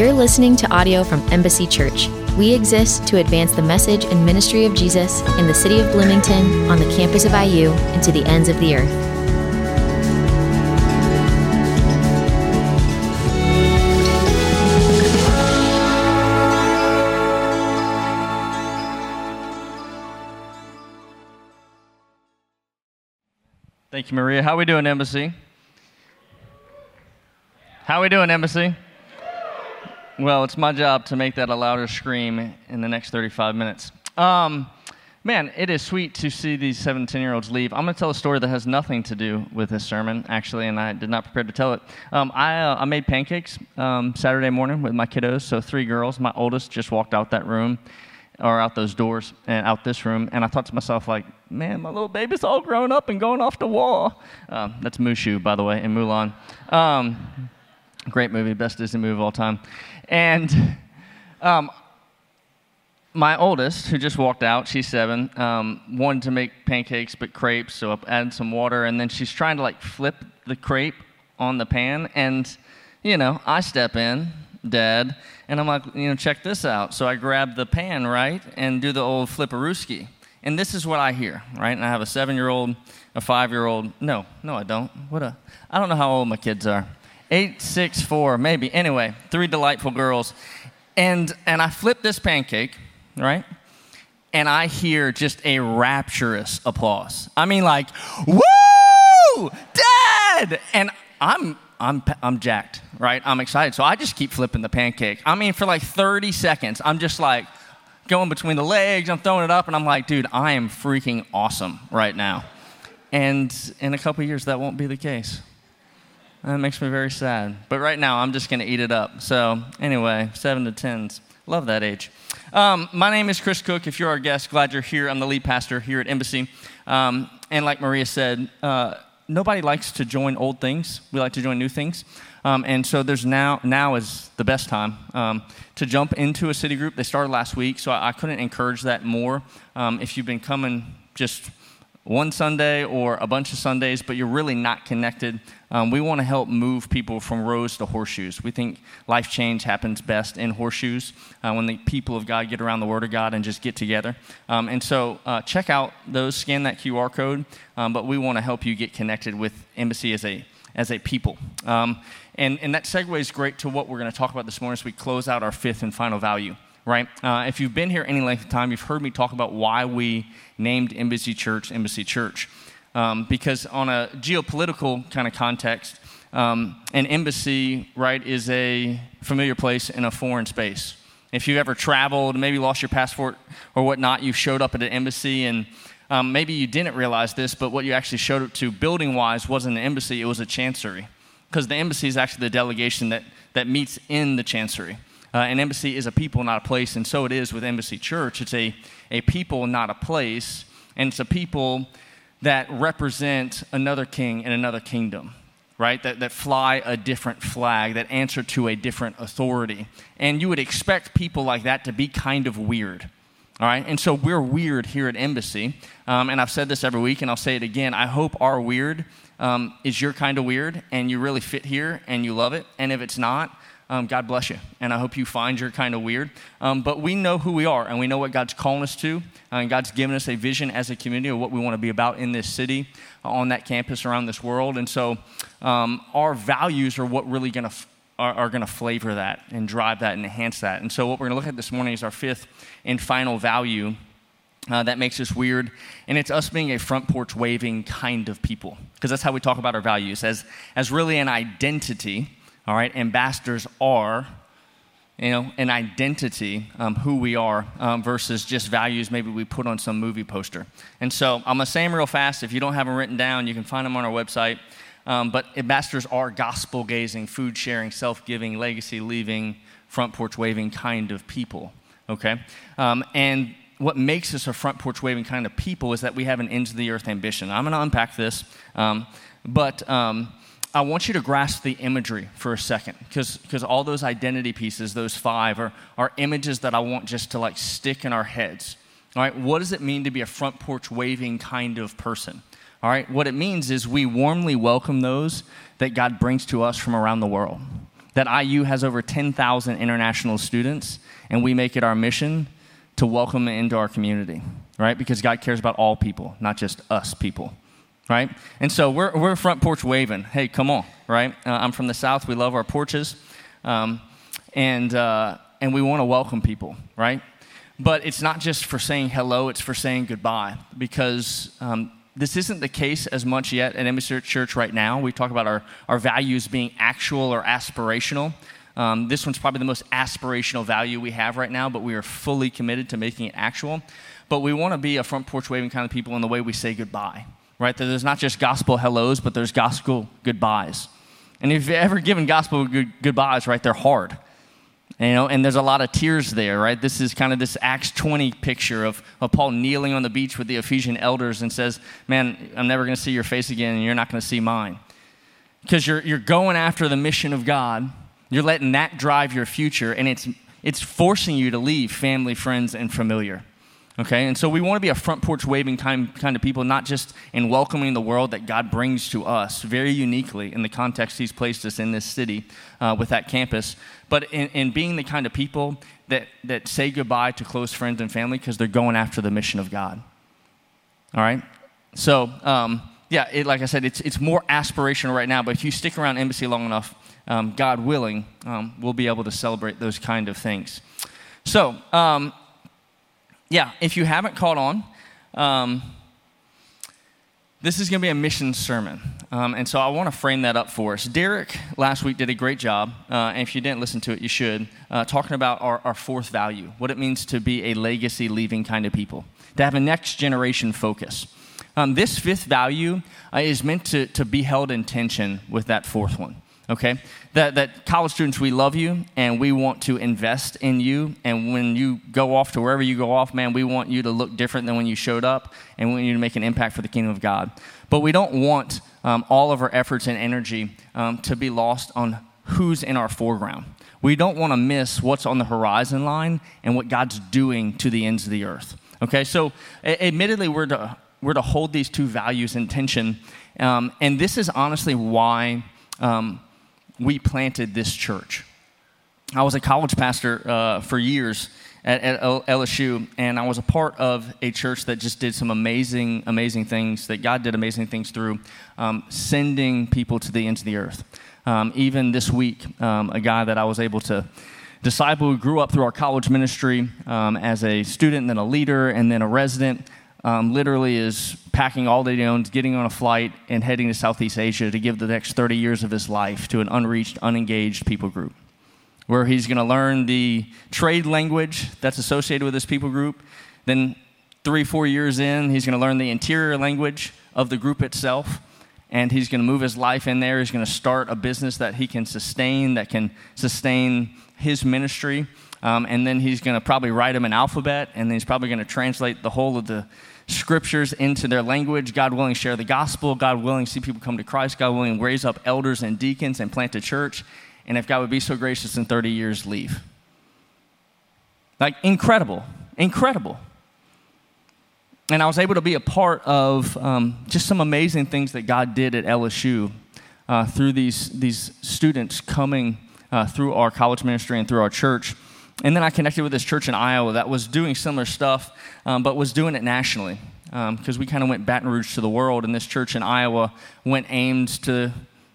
You're listening to audio from Embassy Church. We exist to advance the message and ministry of Jesus in the city of Bloomington, on the campus of IU, and to the ends of the earth. Thank you, Maria. How we doing, Embassy? How we doing, Embassy? Well, it's my job to make that a louder scream in the next 35 minutes. Um, man, it is sweet to see these 17 year olds leave. I'm going to tell a story that has nothing to do with this sermon, actually, and I did not prepare to tell it. Um, I, uh, I made pancakes um, Saturday morning with my kiddos, so three girls. My oldest just walked out that room or out those doors and out this room, and I thought to myself, like, man, my little baby's all grown up and going off the wall. Um, that's Mushu, by the way, in Mulan. Um, great movie, best Disney movie of all time. And um, my oldest, who just walked out, she's seven, um, wanted to make pancakes but crepes, so I added some water, and then she's trying to like flip the crepe on the pan, and you know, I step in, Dad, and I'm like, you know, check this out. So I grab the pan, right, and do the old flipperooski. And this is what I hear, right? And I have a seven year old, a five year old. No, no, I don't. What a, I don't know how old my kids are eight, six, four, maybe. Anyway, three delightful girls. And, and I flip this pancake, right? And I hear just a rapturous applause. I mean, like, woo, dad! And I'm, I'm, I'm jacked, right? I'm excited. So I just keep flipping the pancake. I mean, for like 30 seconds, I'm just like going between the legs, I'm throwing it up, and I'm like, dude, I am freaking awesome right now. And in a couple years, that won't be the case. That makes me very sad. But right now, I'm just going to eat it up. So, anyway, seven to tens. Love that age. Um, my name is Chris Cook. If you're our guest, glad you're here. I'm the lead pastor here at Embassy. Um, and like Maria said, uh, nobody likes to join old things. We like to join new things. Um, and so there's now now is the best time um, to jump into a city group. They started last week, so I, I couldn't encourage that more. Um, if you've been coming just one Sunday or a bunch of Sundays, but you're really not connected, um, we want to help move people from rows to horseshoes. We think life change happens best in horseshoes uh, when the people of God get around the Word of God and just get together. Um, and so uh, check out those, scan that QR code, um, but we want to help you get connected with Embassy as a, as a people. Um, and, and that segues great to what we're going to talk about this morning as we close out our fifth and final value right? Uh, if you've been here any length of time, you've heard me talk about why we named Embassy Church Embassy Church. Um, because on a geopolitical kind of context, um, an embassy, right, is a familiar place in a foreign space. If you've ever traveled, maybe lost your passport or whatnot, you showed up at an embassy and um, maybe you didn't realize this, but what you actually showed up to building wise wasn't an embassy, it was a chancery. Because the embassy is actually the delegation that, that meets in the chancery. Uh, an embassy is a people, not a place, and so it is with Embassy Church. It's a, a people, not a place, and it's a people that represent another king and another kingdom, right? That, that fly a different flag, that answer to a different authority. And you would expect people like that to be kind of weird. All right, and so we're weird here at Embassy, um, and I've said this every week, and I'll say it again. I hope our weird um, is your kind of weird, and you really fit here, and you love it. And if it's not, um, God bless you. And I hope you find your kind of weird. Um, but we know who we are and we know what God's calling us to. Uh, and God's given us a vision as a community of what we want to be about in this city, uh, on that campus, around this world. And so um, our values are what really going to. F- are, are going to flavor that and drive that and enhance that. And so, what we're going to look at this morning is our fifth and final value uh, that makes us weird. And it's us being a front porch waving kind of people, because that's how we talk about our values as, as really an identity all right, ambassadors are, you know, an identity, um, who we are, um, versus just values maybe we put on some movie poster. And so I'm to say them real fast. If you don't have them written down, you can find them on our website. Um, but ambassadors are gospel gazing, food sharing, self giving, legacy leaving, front porch waving kind of people. Okay? Um, and what makes us a front porch waving kind of people is that we have an ends of the earth ambition. I'm going to unpack this. Um, but um, I want you to grasp the imagery for a second because all those identity pieces, those five, are, are images that I want just to like stick in our heads. All right, what does it mean to be a front porch waving kind of person? All right, what it means is we warmly welcome those that God brings to us from around the world. that IU has over 10,000 international students, and we make it our mission to welcome them into our community, right? Because God cares about all people, not just us people, right? And so we're, we're front porch waving. Hey, come on, right? Uh, I'm from the South. We love our porches. Um, and, uh, and we want to welcome people, right? But it's not just for saying hello, it's for saying goodbye because um, this isn't the case as much yet at Embassy Church right now. We talk about our, our values being actual or aspirational. Um, this one's probably the most aspirational value we have right now, but we are fully committed to making it actual. But we want to be a front porch waving kind of people in the way we say goodbye, right? That there's not just gospel hellos, but there's gospel goodbyes. And if you've ever given gospel good, goodbyes, right, they're hard. You know, and there's a lot of tears there, right? This is kind of this Acts 20 picture of, of Paul kneeling on the beach with the Ephesian elders and says, Man, I'm never going to see your face again, and you're not going to see mine. Because you're, you're going after the mission of God, you're letting that drive your future, and it's, it's forcing you to leave family, friends, and familiar. Okay, and so we want to be a front porch waving kind, kind of people, not just in welcoming the world that God brings to us very uniquely in the context He's placed us in this city uh, with that campus, but in, in being the kind of people that, that say goodbye to close friends and family because they're going after the mission of God. All right? So, um, yeah, it, like I said, it's, it's more aspirational right now, but if you stick around Embassy long enough, um, God willing, um, we'll be able to celebrate those kind of things. So, um, yeah, if you haven't caught on, um, this is going to be a mission sermon. Um, and so I want to frame that up for us. Derek last week did a great job, uh, and if you didn't listen to it, you should, uh, talking about our, our fourth value, what it means to be a legacy leaving kind of people, to have a next generation focus. Um, this fifth value uh, is meant to, to be held in tension with that fourth one okay? That, that college students, we love you and we want to invest in you. And when you go off to wherever you go off, man, we want you to look different than when you showed up and we want you to make an impact for the kingdom of God. But we don't want um, all of our efforts and energy um, to be lost on who's in our foreground. We don't want to miss what's on the horizon line and what God's doing to the ends of the earth. Okay, so admittedly, we're to, we're to hold these two values in tension. Um, and this is honestly why um, we planted this church. I was a college pastor uh, for years at, at, LSU, and I was a part of a church that just did some amazing, amazing things, that God did amazing things through, um, sending people to the ends of the earth. Um, even this week, um, a guy that I was able to disciple who grew up through our college ministry um, as a student, and then a leader, and then a resident, um, literally is packing all that he owns, getting on a flight, and heading to Southeast Asia to give the next 30 years of his life to an unreached, unengaged people group, where he's going to learn the trade language that's associated with this people group. Then, three, four years in, he's going to learn the interior language of the group itself. And he's going to move his life in there. He's going to start a business that he can sustain, that can sustain his ministry. Um, and then he's going to probably write him an alphabet, and then he's probably going to translate the whole of the scriptures into their language. God willing, share the gospel. God willing, see people come to Christ. God willing, raise up elders and deacons and plant a church. And if God would be so gracious in 30 years, leave. Like, incredible. Incredible. And I was able to be a part of um, just some amazing things that God did at LSU uh, through these, these students coming uh, through our college ministry and through our church. And then I connected with this church in Iowa that was doing similar stuff, um, but was doing it nationally. Because um, we kind of went Baton Rouge to the world, and this church in Iowa went Ames to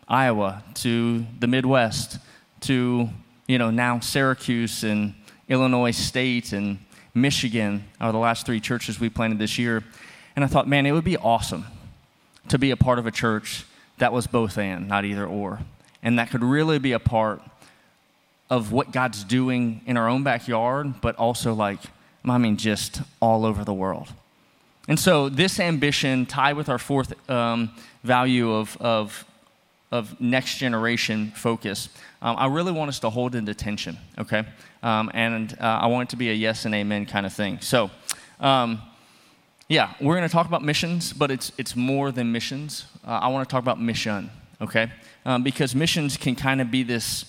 Iowa, to the Midwest, to, you know, now Syracuse and Illinois State and Michigan are the last three churches we planted this year. And I thought, man, it would be awesome to be a part of a church that was both and, not either or. And that could really be a part of what God's doing in our own backyard, but also like, I mean, just all over the world. And so, this ambition, tied with our fourth um, value of, of, of next generation focus, um, I really want us to hold into tension, okay? Um, and uh, I want it to be a yes and amen kind of thing. So, um, yeah, we're going to talk about missions, but it's, it's more than missions. Uh, I want to talk about mission, okay? Um, because missions can kind of be this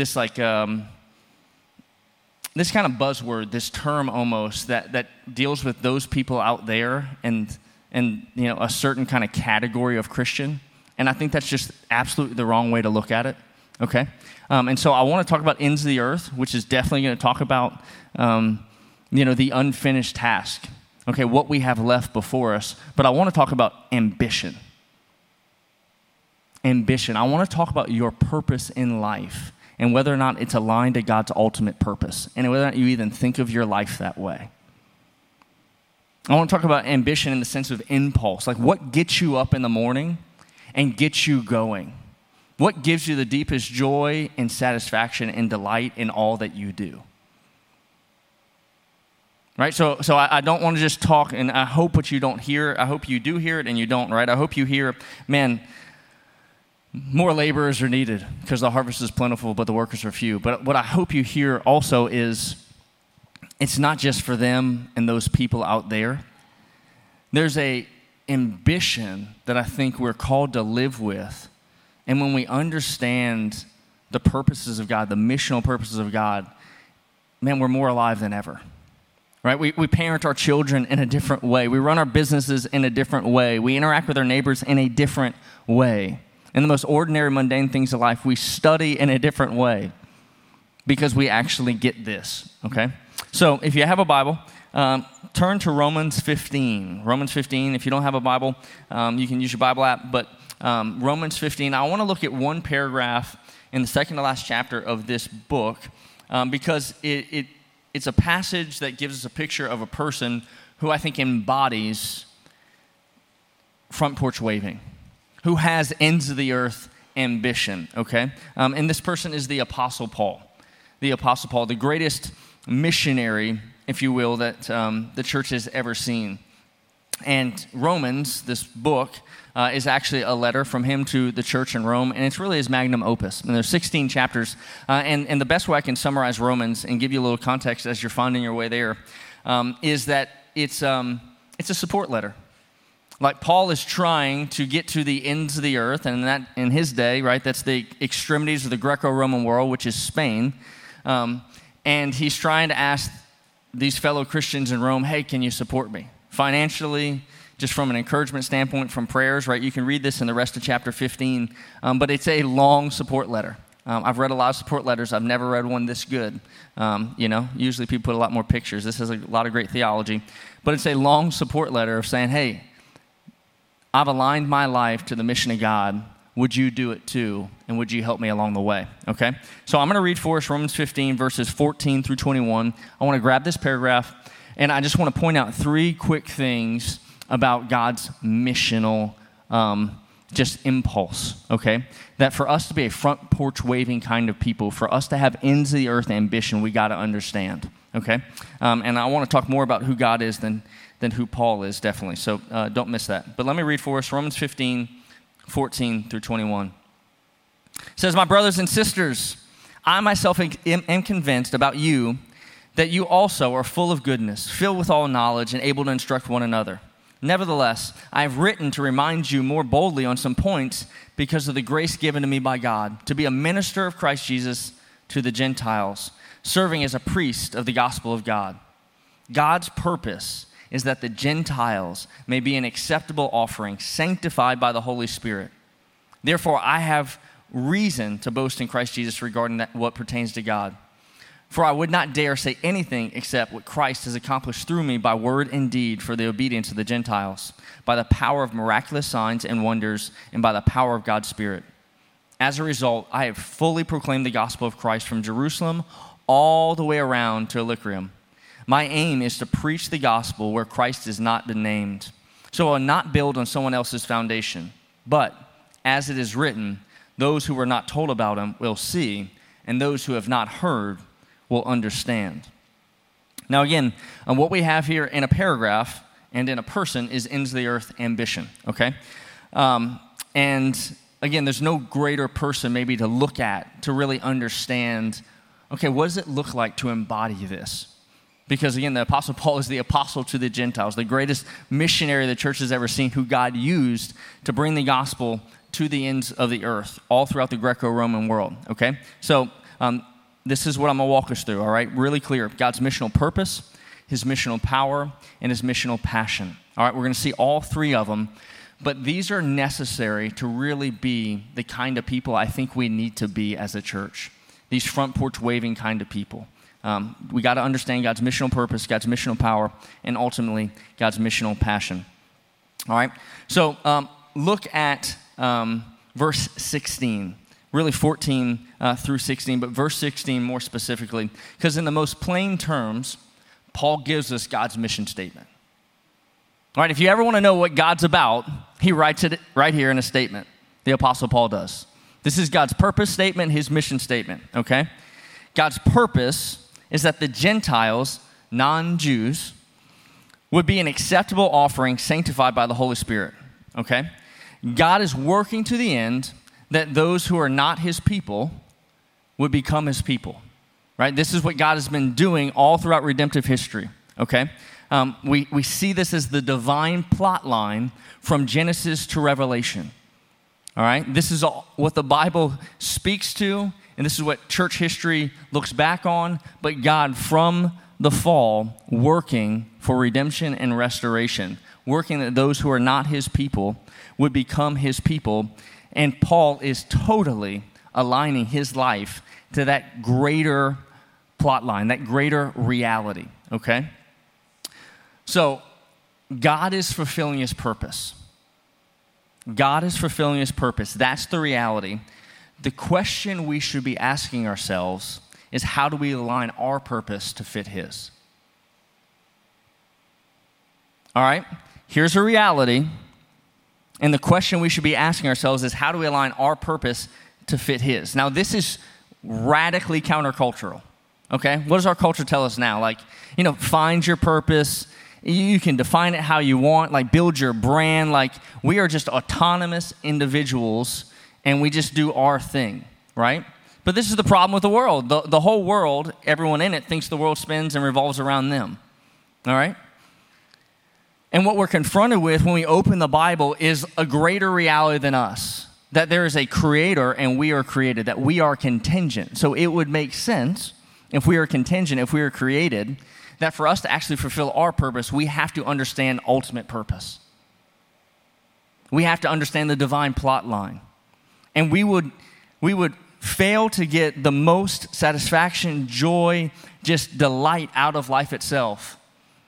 this like um, this kind of buzzword, this term almost that that deals with those people out there and and you know a certain kind of category of Christian. And I think that's just absolutely the wrong way to look at it. okay? Um, and so I want to talk about ends of the earth, which is definitely going to talk about, um, you know, the unfinished task, okay, what we have left before us. But I want to talk about ambition. Ambition. I want to talk about your purpose in life and whether or not it's aligned to God's ultimate purpose and whether or not you even think of your life that way. I want to talk about ambition in the sense of impulse, like what gets you up in the morning and gets you going. What gives you the deepest joy and satisfaction and delight in all that you do? Right? So, so I, I don't want to just talk, and I hope what you don't hear, I hope you do hear it and you don't, right? I hope you hear, man, more laborers are needed because the harvest is plentiful, but the workers are few. But what I hope you hear also is it's not just for them and those people out there. There's a ambition that I think we're called to live with and when we understand the purposes of God, the missional purposes of God, man, we're more alive than ever. Right? We, we parent our children in a different way. We run our businesses in a different way. We interact with our neighbors in a different way. In the most ordinary, mundane things of life, we study in a different way because we actually get this. Okay? So if you have a Bible, um, turn to Romans 15. Romans 15. If you don't have a Bible, um, you can use your Bible app. But um, Romans 15. I want to look at one paragraph in the second to last chapter of this book um, because it, it, it's a passage that gives us a picture of a person who I think embodies front porch waving, who has ends of the earth ambition, okay? Um, and this person is the Apostle Paul. The Apostle Paul, the greatest missionary, if you will, that um, the church has ever seen. And Romans, this book, uh, is actually a letter from him to the church in Rome, and it's really his magnum opus. And there's 16 chapters. Uh, and, and the best way I can summarize Romans and give you a little context as you're finding your way there um, is that it's, um, it's a support letter. Like Paul is trying to get to the ends of the earth, and that in his day, right, that's the extremities of the Greco Roman world, which is Spain. Um, and he's trying to ask these fellow Christians in Rome, hey, can you support me? Financially, just from an encouragement standpoint, from prayers, right? You can read this in the rest of chapter 15, um, but it's a long support letter. Um, I've read a lot of support letters. I've never read one this good. Um, you know, usually people put a lot more pictures. This has a lot of great theology, but it's a long support letter of saying, "Hey, I've aligned my life to the mission of God. Would you do it too? And would you help me along the way?" Okay. So I'm going to read for us Romans 15 verses 14 through 21. I want to grab this paragraph, and I just want to point out three quick things about God's missional um, just impulse, okay? That for us to be a front porch waving kind of people, for us to have ends of the earth ambition, we got to understand, okay? Um, and I want to talk more about who God is than, than who Paul is, definitely. So uh, don't miss that. But let me read for us Romans 15, 14 through 21. It says, My brothers and sisters, I myself am, am convinced about you that you also are full of goodness, filled with all knowledge, and able to instruct one another. Nevertheless, I have written to remind you more boldly on some points because of the grace given to me by God to be a minister of Christ Jesus to the Gentiles, serving as a priest of the gospel of God. God's purpose is that the Gentiles may be an acceptable offering, sanctified by the Holy Spirit. Therefore, I have reason to boast in Christ Jesus regarding that, what pertains to God. For I would not dare say anything except what Christ has accomplished through me by word and deed for the obedience of the Gentiles, by the power of miraculous signs and wonders, and by the power of God's Spirit. As a result, I have fully proclaimed the gospel of Christ from Jerusalem all the way around to Illyricum. My aim is to preach the gospel where Christ has not been named. So I will not build on someone else's foundation. But, as it is written, those who were not told about him will see, and those who have not heard will understand. Now, again, um, what we have here in a paragraph and in a person is ends the earth ambition, okay? Um, and again, there's no greater person maybe to look at to really understand okay, what does it look like to embody this? Because again, the Apostle Paul is the apostle to the Gentiles, the greatest missionary the church has ever seen, who God used to bring the gospel to the ends of the earth, all throughout the Greco Roman world. Okay? So, um, this is what I'm going to walk us through, all right? Really clear. God's missional purpose, his missional power, and his missional passion. All right, we're going to see all three of them. but these are necessary to really be the kind of people I think we need to be as a church. These front porch waving kind of people. Um, we got to understand God's missional purpose, God's missional power, and ultimately God's missional passion. All right? So um, look at um, verse 16, really 14 uh, through 16, but verse 16 more specifically, because in the most plain terms, Paul gives us God's mission statement. All right, if you ever want to know what God's about, he writes it right here in a statement. The Apostle Paul does. This is God's purpose statement, his mission statement, okay? God's purpose is that the Gentiles, non Jews, would be an acceptable offering sanctified by the Holy Spirit, okay? God is working to the end that those who are not his people would become his people, right? This is what God has been doing all throughout redemptive history, okay? Um, we, we see this as the divine plot line from Genesis to Revelation. All right? This is all, what the Bible speaks to, and this is what church history looks back on. But God, from the fall, working for redemption and restoration, working that those who are not his people would become his people. And Paul is totally aligning his life to that greater plot line, that greater reality, okay? So, God is fulfilling his purpose. God is fulfilling his purpose. That's the reality. The question we should be asking ourselves is how do we align our purpose to fit his? All right, here's a reality. And the question we should be asking ourselves is how do we align our purpose to fit his? Now, this is radically countercultural. Okay? What does our culture tell us now? Like, you know, find your purpose, you can define it how you want, like build your brand. Like we are just autonomous individuals and we just do our thing, right? But this is the problem with the world. The, the whole world, everyone in it, thinks the world spins and revolves around them, all right? And what we're confronted with when we open the Bible is a greater reality than us that there is a creator and we are created, that we are contingent. So it would make sense if we are contingent, if we are created, that for us to actually fulfill our purpose, we have to understand ultimate purpose. We have to understand the divine plot line. And we would, we would fail to get the most satisfaction, joy, just delight out of life itself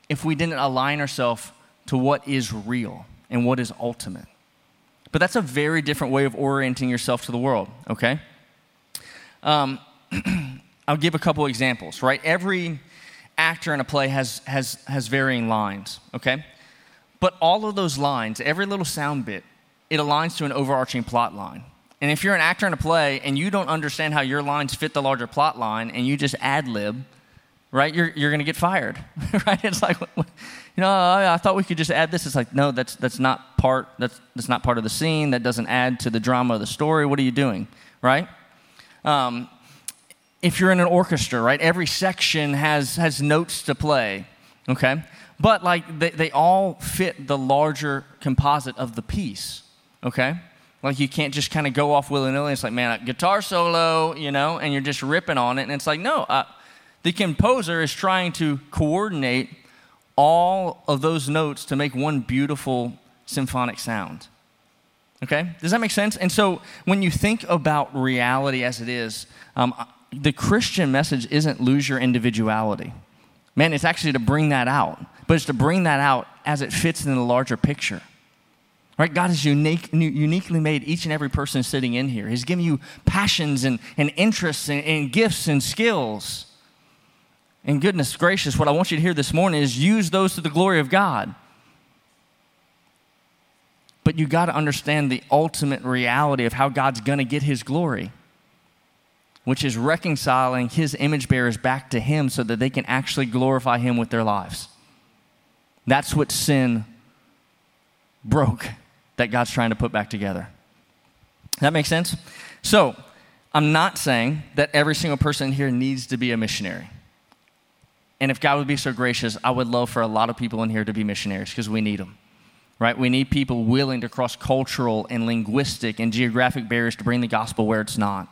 if we didn't align ourselves to what is real and what is ultimate. But that's a very different way of orienting yourself to the world, okay? Um, I'll give a couple examples, right? Every actor in a play has, has, has varying lines, okay? But all of those lines, every little sound bit, it aligns to an overarching plot line. And if you're an actor in a play and you don't understand how your lines fit the larger plot line and you just ad lib, right, you're, you're going to get fired, right? It's like, you know, I thought we could just add this. It's like, no, that's, that's, not part, that's, that's not part of the scene. That doesn't add to the drama of the story. What are you doing, right? Um, if you're in an orchestra, right? Every section has, has notes to play, okay? But like they, they all fit the larger composite of the piece, okay? Like you can't just kind of go off willy nilly. It's like, man, a guitar solo, you know, and you're just ripping on it. And it's like, no, uh, the composer is trying to coordinate all of those notes to make one beautiful symphonic sound. Okay? Does that make sense? And so when you think about reality as it is, um, the Christian message isn't lose your individuality. Man, it's actually to bring that out, but it's to bring that out as it fits in the larger picture. Right? God has unique, uniquely made each and every person sitting in here. He's given you passions and, and interests and, and gifts and skills. And goodness gracious, what I want you to hear this morning is use those to the glory of God. But you got to understand the ultimate reality of how God's going to get his glory which is reconciling his image bearers back to him so that they can actually glorify him with their lives. That's what sin broke that God's trying to put back together. That makes sense? So, I'm not saying that every single person here needs to be a missionary. And if God would be so gracious, I would love for a lot of people in here to be missionaries because we need them. Right? We need people willing to cross cultural and linguistic and geographic barriers to bring the gospel where it's not.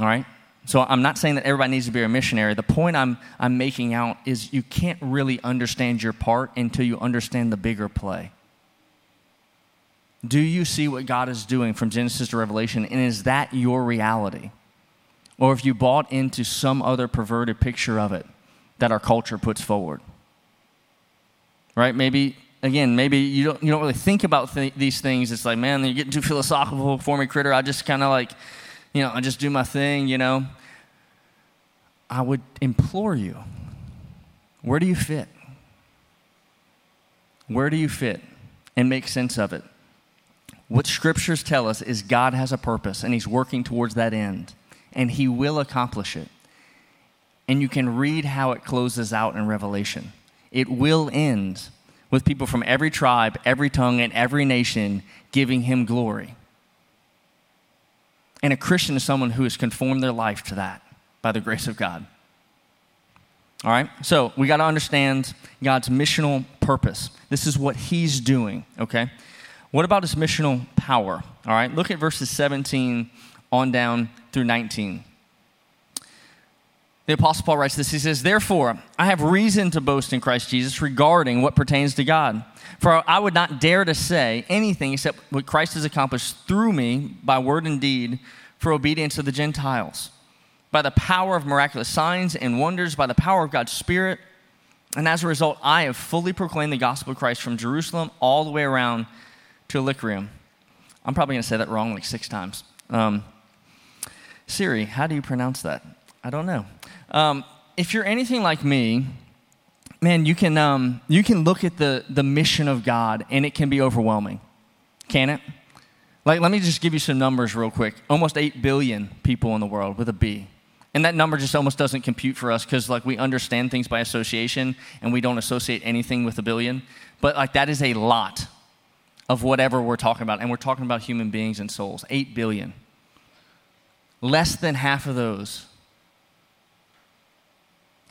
All right? So I'm not saying that everybody needs to be a missionary. The point I'm, I'm making out is you can't really understand your part until you understand the bigger play. Do you see what God is doing from Genesis to Revelation? And is that your reality? Or if you bought into some other perverted picture of it that our culture puts forward? Right? Maybe, again, maybe you don't, you don't really think about th- these things. It's like, man, you're getting too philosophical for me, critter. I just kind of like, you know, I just do my thing, you know. I would implore you where do you fit? Where do you fit? And make sense of it. What scriptures tell us is God has a purpose and He's working towards that end, and He will accomplish it. And you can read how it closes out in Revelation. It will end with people from every tribe, every tongue, and every nation giving Him glory. And a Christian is someone who has conformed their life to that by the grace of God. All right? So we got to understand God's missional purpose. This is what He's doing, okay? What about His missional power? All right? Look at verses 17 on down through 19. The Apostle Paul writes this. He says, Therefore, I have reason to boast in Christ Jesus regarding what pertains to God. For I would not dare to say anything except what Christ has accomplished through me by word and deed for obedience to the Gentiles by the power of miraculous signs and wonders, by the power of God's Spirit. And as a result, I have fully proclaimed the gospel of Christ from Jerusalem all the way around to Illyricum. I'm probably going to say that wrong like six times. Um, Siri, how do you pronounce that? I don't know. Um, if you're anything like me, man, you can, um, you can look at the, the mission of God and it can be overwhelming. Can it? Like, let me just give you some numbers real quick. Almost 8 billion people in the world with a B. And that number just almost doesn't compute for us because like we understand things by association and we don't associate anything with a billion. But like that is a lot of whatever we're talking about. And we're talking about human beings and souls. Eight billion. Less than half of those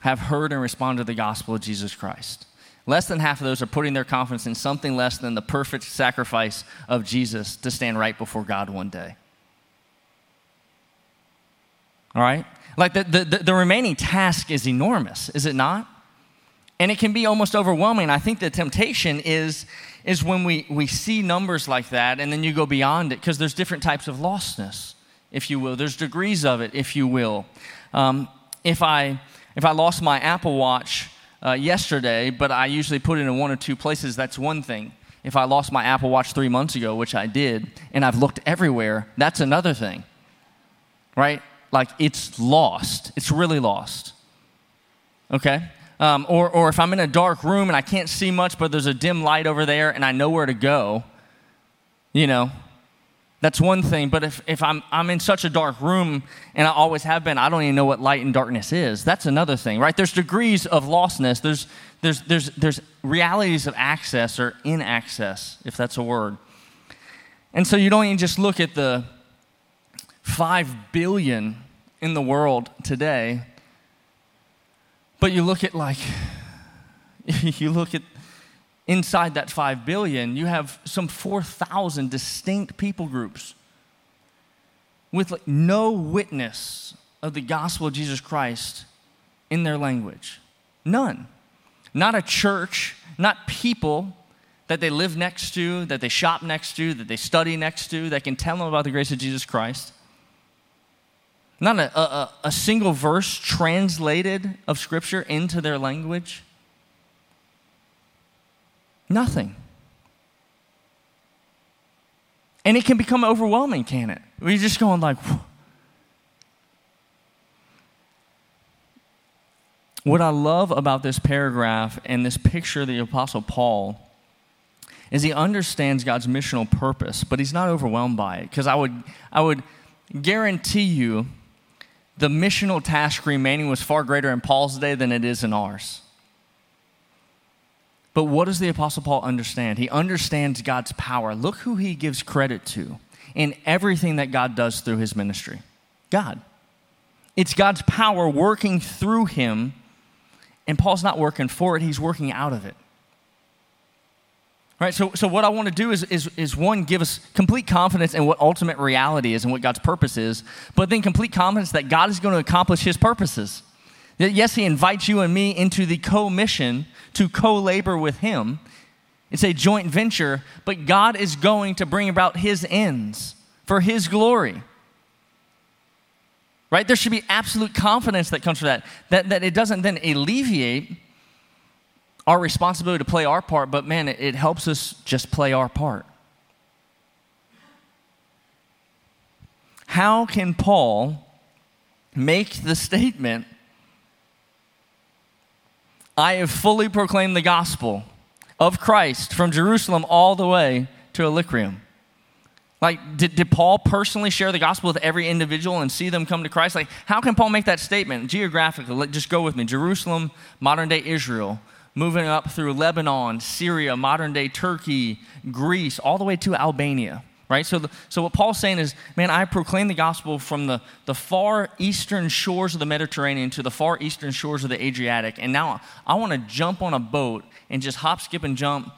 have heard and responded to the gospel of Jesus Christ. Less than half of those are putting their confidence in something less than the perfect sacrifice of Jesus to stand right before God one day. All right? Like the, the, the, remaining task is enormous, is it not? And it can be almost overwhelming. I think the temptation is, is when we, we see numbers like that and then you go beyond it because there's different types of lostness, if you will. There's degrees of it, if you will. Um, if, I, if I lost my Apple Watch uh, yesterday, but I usually put it in one or two places, that's one thing. If I lost my Apple Watch three months ago, which I did, and I've looked everywhere, that's another thing. Right? like it's lost. It's really lost. Okay? Um, or, or if I'm in a dark room and I can't see much, but there's a dim light over there and I know where to go, you know, that's one thing. But if, if I'm, I'm in such a dark room and I always have been, I don't even know what light and darkness is, that's another thing, right? There's degrees of lostness, there's, there's, there's, there's realities of access or in access, if that's a word. And so you don't even just look at the 5 billion in the world today. But you look at like, you look at inside that 5 billion, you have some 4,000 distinct people groups with like no witness of the gospel of Jesus Christ in their language. None. Not a church, not people that they live next to, that they shop next to, that they study next to, that can tell them about the grace of Jesus Christ. Not a, a, a single verse translated of Scripture into their language. Nothing. And it can become overwhelming, can it? We're just going like, Whew. what I love about this paragraph and this picture of the Apostle Paul is he understands God's missional purpose, but he's not overwhelmed by it. Because I would, I would guarantee you the missional task remaining was far greater in Paul's day than it is in ours. But what does the Apostle Paul understand? He understands God's power. Look who he gives credit to in everything that God does through his ministry God. It's God's power working through him, and Paul's not working for it, he's working out of it. Right, so, so what I want to do is, is, is one, give us complete confidence in what ultimate reality is and what God's purpose is, but then complete confidence that God is going to accomplish his purposes. Yes, he invites you and me into the co mission to co labor with him. It's a joint venture, but God is going to bring about his ends for his glory. Right? There should be absolute confidence that comes from that, that, that it doesn't then alleviate our responsibility to play our part, but man, it, it helps us just play our part. How can Paul make the statement, I have fully proclaimed the gospel of Christ from Jerusalem all the way to Illyricum? Like, did, did Paul personally share the gospel with every individual and see them come to Christ? Like, how can Paul make that statement geographically? Let, Just go with me. Jerusalem, modern day Israel, moving up through Lebanon, Syria, modern day Turkey, Greece, all the way to Albania. Right? So, the, so what Paul's saying is, man, I proclaim the gospel from the, the far eastern shores of the Mediterranean to the far eastern shores of the Adriatic. And now I want to jump on a boat and just hop, skip, and jump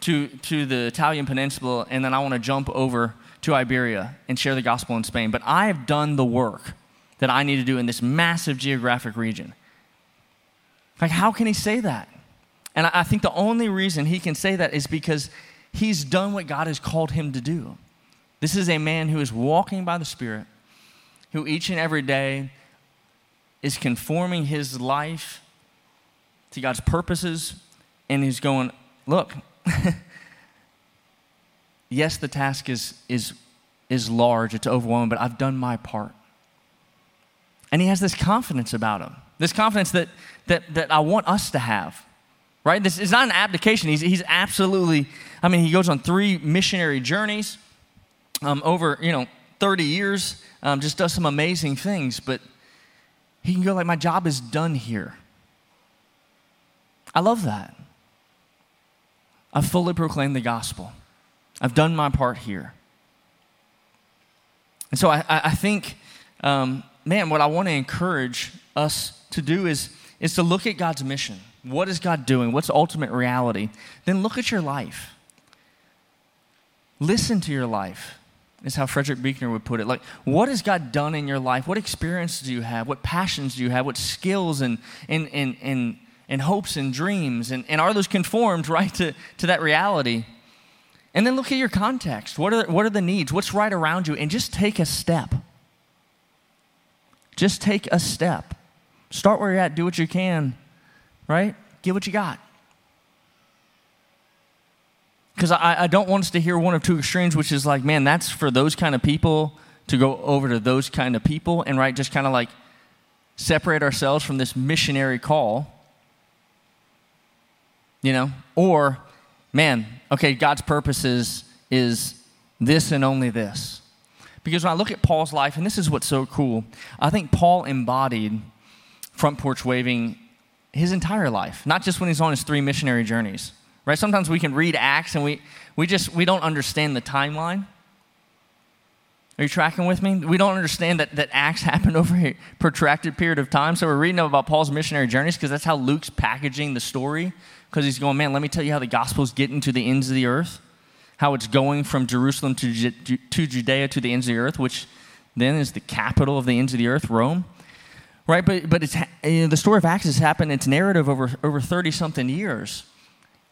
to, to the Italian peninsula, and then I want to jump over to Iberia and share the gospel in Spain. But I have done the work that I need to do in this massive geographic region. Like, how can he say that? And I think the only reason he can say that is because he's done what God has called him to do. This is a man who is walking by the Spirit, who each and every day is conforming his life to God's purposes, and he's going, Look, yes, the task is, is, is large, it's overwhelming, but I've done my part. And he has this confidence about him, this confidence that, that, that I want us to have right? This is not an abdication. He's, he's absolutely, I mean, he goes on three missionary journeys um, over, you know, 30 years, um, just does some amazing things, but he can go like, my job is done here. I love that. I've fully proclaimed the gospel. I've done my part here. And so I, I think, um, man, what I want to encourage us to do is, is to look at God's mission what is God doing? What's ultimate reality? Then look at your life. Listen to your life, is how Frederick Buechner would put it. Like, what has God done in your life? What experiences do you have? What passions do you have? What skills and, and, and, and, and hopes and dreams? And, and are those conformed, right, to, to that reality? And then look at your context. What are, what are the needs? What's right around you? And just take a step. Just take a step. Start where you're at, do what you can, right? Get what you got. Because I, I don't want us to hear one of two extremes, which is like, man, that's for those kind of people to go over to those kind of people and, right, just kind of like separate ourselves from this missionary call. You know? Or, man, okay, God's purpose is, is this and only this. Because when I look at Paul's life, and this is what's so cool, I think Paul embodied front porch waving his entire life, not just when he's on his three missionary journeys. Right? Sometimes we can read Acts and we, we just we don't understand the timeline. Are you tracking with me? We don't understand that, that Acts happened over a protracted period of time. So we're reading about Paul's missionary journeys because that's how Luke's packaging the story. Because he's going, man, let me tell you how the gospel's getting to the ends of the earth, how it's going from Jerusalem to, to Judea to the ends of the earth, which then is the capital of the ends of the earth, Rome right? But, but it's, you know, the story of Acts has happened, it's narrative over, over 30 something years.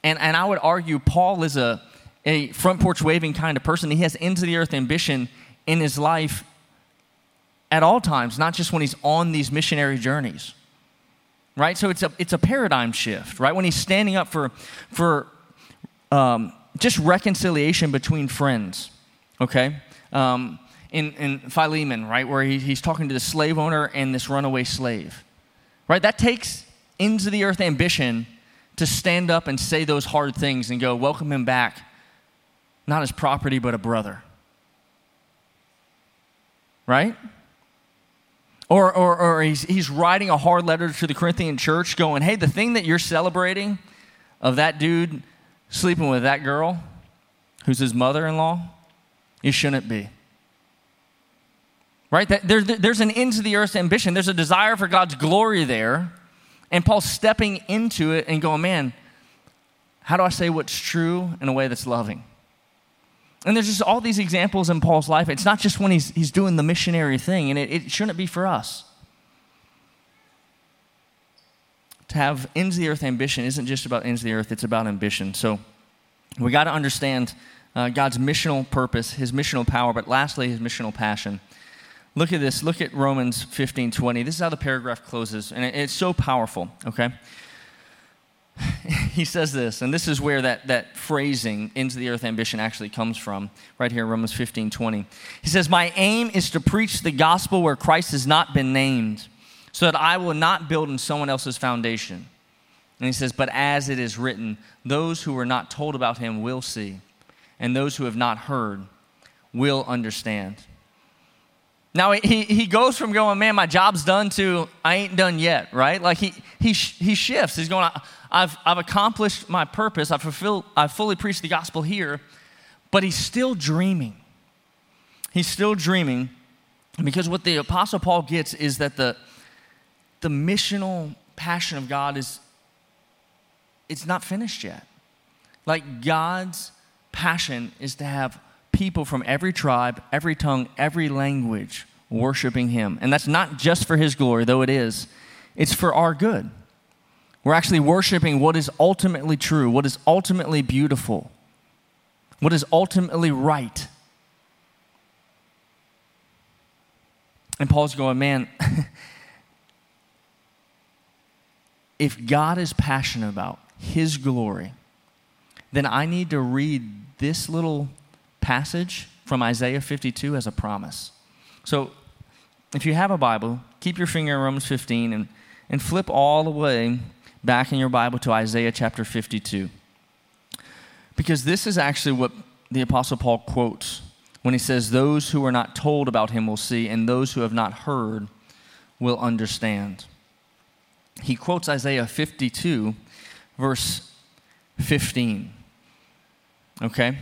And, and I would argue Paul is a, a front porch waving kind of person. He has into the earth ambition in his life at all times, not just when he's on these missionary journeys. Right? So it's a, it's a paradigm shift, right? When he's standing up for, for um, just reconciliation between friends, okay? Um, in, in Philemon, right, where he, he's talking to the slave owner and this runaway slave. Right? That takes into the earth ambition to stand up and say those hard things and go, welcome him back, not as property, but a brother. Right? Or, or, or he's, he's writing a hard letter to the Corinthian church going, hey, the thing that you're celebrating of that dude sleeping with that girl who's his mother in law, you shouldn't be right? That there, there's an end to the earth's ambition. There's a desire for God's glory there. And Paul's stepping into it and going, man, How do I say what's true in a way that's loving? And there's just all these examples in Paul's life. It's not just when he's, he's doing the missionary thing, and it, it shouldn't be for us. To have ends of the earth ambition isn't just about ends of the earth, it's about ambition. So we got to understand uh, God's missional purpose, his missional power, but lastly, his missional passion. Look at this. Look at Romans 15 20. This is how the paragraph closes, and it's so powerful, okay? he says this, and this is where that, that phrasing, into the earth ambition, actually comes from, right here, Romans 15 20. He says, My aim is to preach the gospel where Christ has not been named, so that I will not build on someone else's foundation. And he says, But as it is written, those who were not told about him will see, and those who have not heard will understand. Now he, he goes from going, man, my job's done to I ain't done yet, right? Like he, he, he shifts. He's going, I've, I've accomplished my purpose. I've fulfilled, I've fully preached the gospel here, but he's still dreaming. He's still dreaming because what the Apostle Paul gets is that the, the missional passion of God is, it's not finished yet. Like God's passion is to have people from every tribe, every tongue, every language worshiping Him. And that's not just for His glory, though it is, it's for our good. We're actually worshiping what is ultimately true, what is ultimately beautiful, what is ultimately right. And Paul's going, man, if God is passionate about His glory, then I need to read this little passage from Isaiah 52 as a promise. So if you have a Bible, keep your finger in Romans 15 and, and flip all the way back in your Bible to Isaiah chapter 52. Because this is actually what the Apostle Paul quotes when he says, Those who are not told about him will see, and those who have not heard will understand. He quotes Isaiah 52, verse 15. Okay?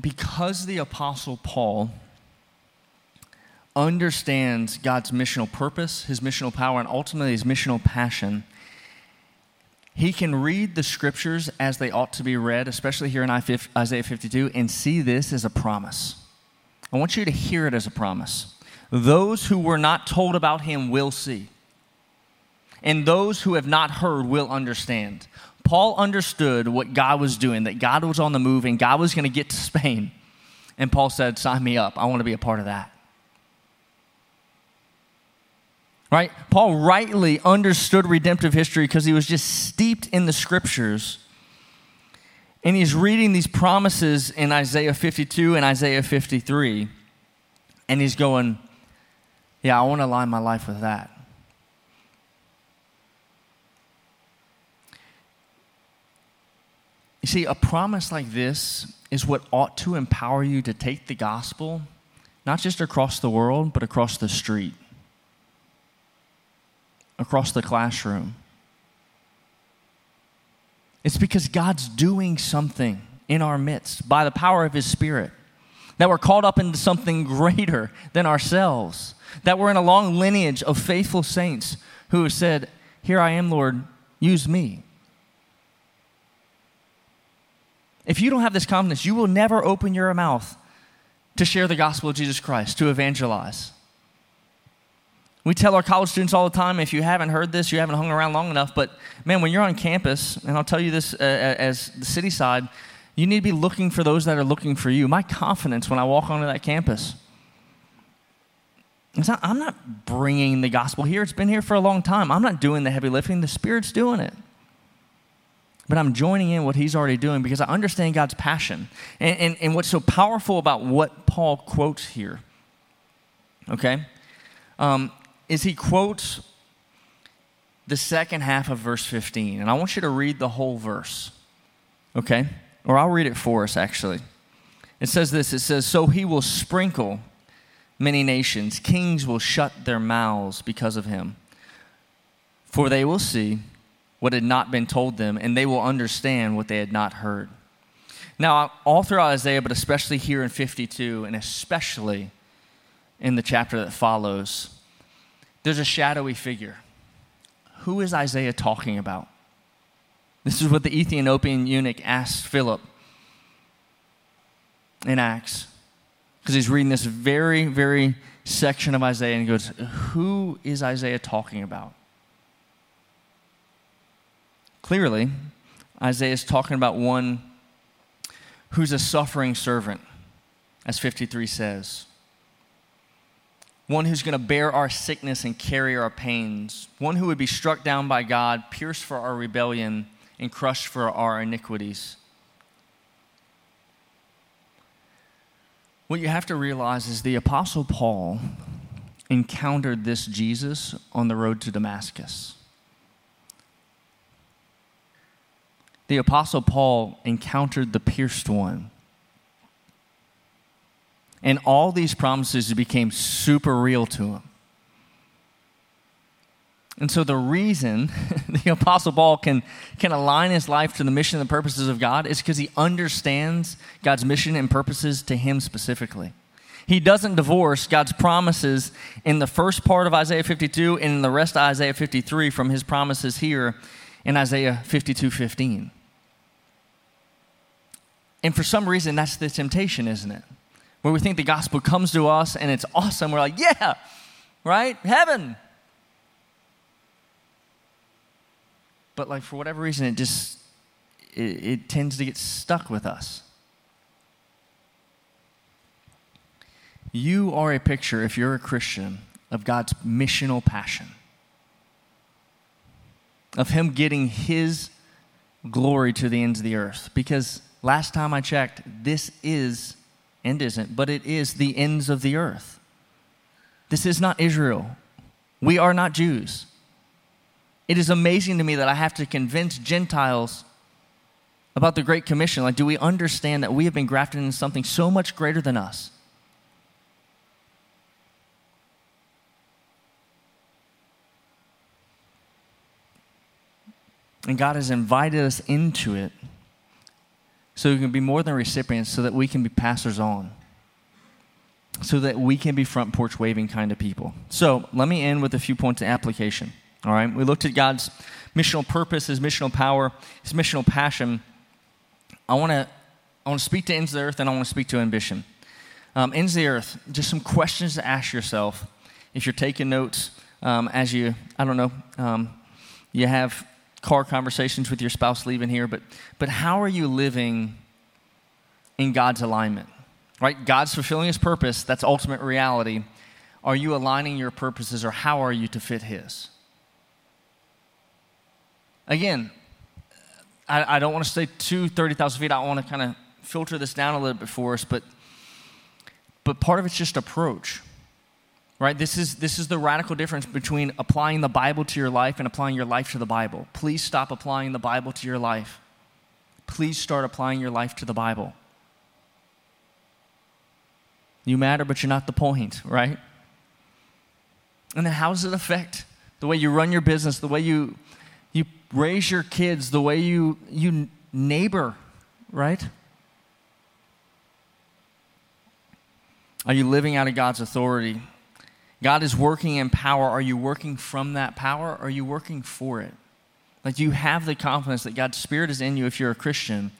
Because the Apostle Paul understands God's missional purpose, his missional power, and ultimately his missional passion, he can read the scriptures as they ought to be read, especially here in Isaiah 52, and see this as a promise. I want you to hear it as a promise. Those who were not told about him will see, and those who have not heard will understand. Paul understood what God was doing, that God was on the move and God was going to get to Spain. And Paul said, Sign me up. I want to be a part of that. Right? Paul rightly understood redemptive history because he was just steeped in the scriptures. And he's reading these promises in Isaiah 52 and Isaiah 53. And he's going, Yeah, I want to align my life with that. See, a promise like this is what ought to empower you to take the gospel, not just across the world, but across the street, across the classroom. It's because God's doing something in our midst by the power of His Spirit. That we're called up into something greater than ourselves. That we're in a long lineage of faithful saints who have said, Here I am, Lord, use me. If you don't have this confidence, you will never open your mouth to share the gospel of Jesus Christ, to evangelize. We tell our college students all the time if you haven't heard this, you haven't hung around long enough, but man, when you're on campus, and I'll tell you this uh, as the city side, you need to be looking for those that are looking for you. My confidence when I walk onto that campus, not, I'm not bringing the gospel here. It's been here for a long time. I'm not doing the heavy lifting, the Spirit's doing it but I'm joining in what he's already doing because I understand God's passion. And, and, and what's so powerful about what Paul quotes here, okay, um, is he quotes the second half of verse 15. And I want you to read the whole verse, okay? Or I'll read it for us, actually. It says this it says, So he will sprinkle many nations, kings will shut their mouths because of him. For they will see what had not been told them, and they will understand what they had not heard. Now, all throughout Isaiah, but especially here in 52, and especially in the chapter that follows, there's a shadowy figure who is Isaiah talking about? This is what the Ethiopian eunuch asked Philip in Acts. Because he's reading this very, very section of Isaiah and he goes, Who is Isaiah talking about? Clearly, Isaiah is talking about one who's a suffering servant, as 53 says. One who's going to bear our sickness and carry our pains. One who would be struck down by God, pierced for our rebellion, and crushed for our iniquities. What you have to realize is the Apostle Paul encountered this Jesus on the road to Damascus. The Apostle Paul encountered the pierced one. And all these promises became super real to him. And so the reason the Apostle Paul can, can align his life to the mission and the purposes of God is because he understands God's mission and purposes to him specifically. He doesn't divorce God's promises in the first part of Isaiah 52 and in the rest of Isaiah 53 from his promises here in Isaiah 52 15. And for some reason, that's the temptation, isn't it? Where we think the gospel comes to us and it's awesome. We're like, yeah, right? Heaven. but like for whatever reason, it just it, it tends to get stuck with us. You are a picture, if you're a Christian, of God's missional passion, of Him getting His glory to the ends of the earth. Because last time I checked, this is, and isn't, but it is the ends of the earth. This is not Israel. We are not Jews. It is amazing to me that I have to convince Gentiles about the Great Commission. Like, do we understand that we have been grafted into something so much greater than us? And God has invited us into it so we can be more than recipients, so that we can be passers on, so that we can be front porch waving kind of people. So let me end with a few points of application. All right, we looked at God's missional purpose, His missional power, His missional passion. I want to I want to speak to ends of the earth, and I want to speak to ambition. Um, ends of the earth. Just some questions to ask yourself if you're taking notes um, as you I don't know um, you have car conversations with your spouse leaving here, but but how are you living in God's alignment? Right, God's fulfilling His purpose. That's ultimate reality. Are you aligning your purposes, or how are you to fit His? Again, I, I don't want to stay to 30,000 feet. I want to kind of filter this down a little bit for us, but, but part of it's just approach. Right? This is, this is the radical difference between applying the Bible to your life and applying your life to the Bible. Please stop applying the Bible to your life. Please start applying your life to the Bible. You matter, but you're not the point, right? And then how does it affect the way you run your business, the way you you raise your kids the way you, you neighbor, right? Are you living out of God's authority? God is working in power. Are you working from that power? Or are you working for it? Like you have the confidence that God's Spirit is in you if you're a Christian,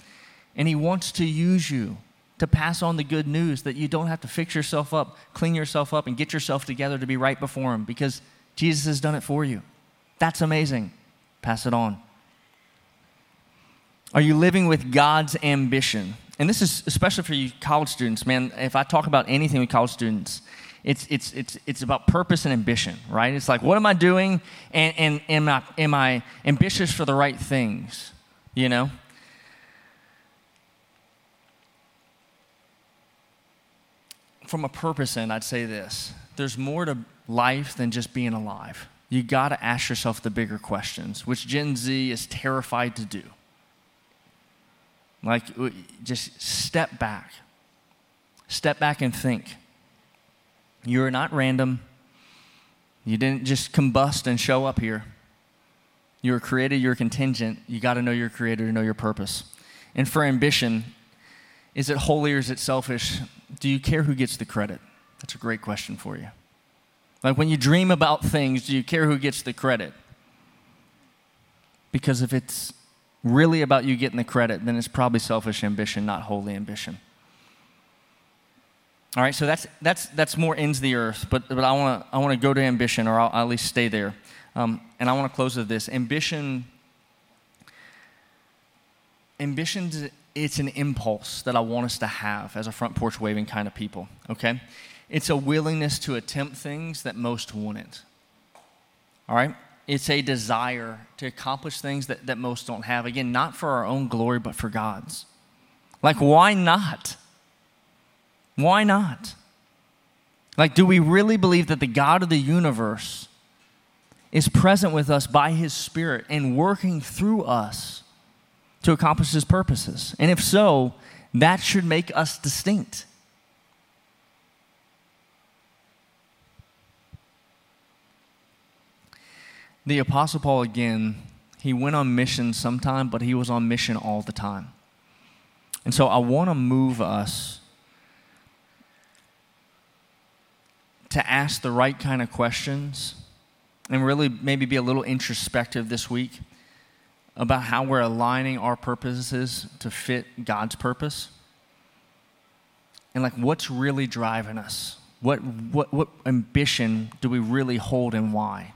and He wants to use you to pass on the good news that you don't have to fix yourself up, clean yourself up, and get yourself together to be right before Him because Jesus has done it for you. That's amazing. Pass it on. Are you living with God's ambition? And this is especially for you college students, man. If I talk about anything with college students, it's, it's, it's, it's about purpose and ambition, right? It's like, what am I doing? And, and am, I, am I ambitious for the right things? You know? From a purpose end, I'd say this there's more to life than just being alive you got to ask yourself the bigger questions, which Gen Z is terrified to do. Like, just step back. Step back and think. You're not random. You didn't just combust and show up here. You were created, you're contingent. You got to know your creator to know your purpose. And for ambition, is it holy or is it selfish? Do you care who gets the credit? That's a great question for you. Like when you dream about things, do you care who gets the credit? Because if it's really about you getting the credit, then it's probably selfish ambition, not holy ambition. All right, so that's, that's, that's more ends the earth, but, but I want to I wanna go to ambition, or I'll, I'll at least stay there. Um, and I want to close with this. Ambition, ambition, it's an impulse that I want us to have as a front porch waving kind of people, okay? It's a willingness to attempt things that most wouldn't. All right? It's a desire to accomplish things that, that most don't have. Again, not for our own glory, but for God's. Like, why not? Why not? Like, do we really believe that the God of the universe is present with us by his Spirit and working through us to accomplish his purposes? And if so, that should make us distinct. The Apostle Paul, again, he went on mission sometime, but he was on mission all the time. And so I want to move us to ask the right kind of questions and really maybe be a little introspective this week about how we're aligning our purposes to fit God's purpose. And like what's really driving us? What, what, what ambition do we really hold and why?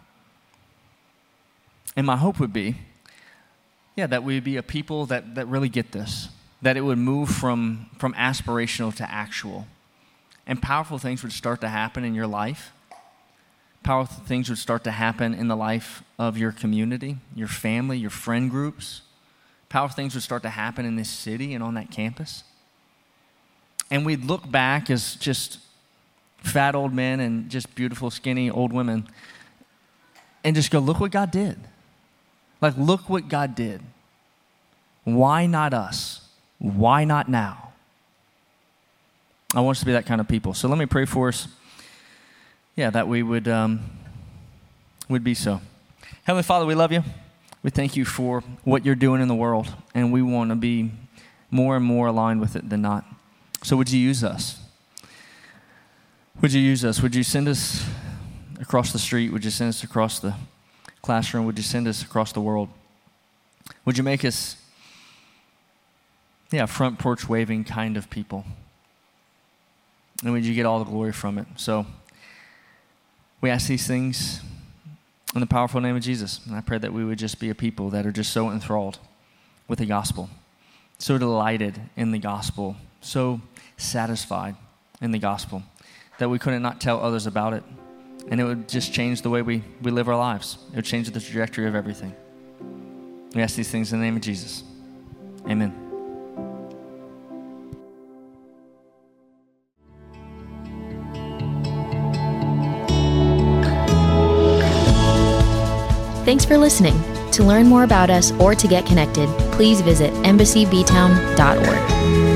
And my hope would be, yeah, that we would be a people that, that really get this, that it would move from, from aspirational to actual. And powerful things would start to happen in your life. Powerful things would start to happen in the life of your community, your family, your friend groups. Powerful things would start to happen in this city and on that campus. And we'd look back as just fat old men and just beautiful, skinny old women and just go, look what God did. Like, look what God did. Why not us? Why not now? I want us to be that kind of people. So let me pray for us. Yeah, that we would, um, would be so. Heavenly Father, we love you. We thank you for what you're doing in the world, and we want to be more and more aligned with it than not. So would you use us? Would you use us? Would you send us across the street? Would you send us across the classroom, would you send us across the world? Would you make us, yeah, front porch waving kind of people? And would you get all the glory from it? So we ask these things in the powerful name of Jesus. And I pray that we would just be a people that are just so enthralled with the gospel, so delighted in the gospel, so satisfied in the gospel that we couldn't not tell others about it and it would just change the way we, we live our lives. It would change the trajectory of everything. We ask these things in the name of Jesus. Amen. Thanks for listening. To learn more about us or to get connected, please visit embassyBtown.org.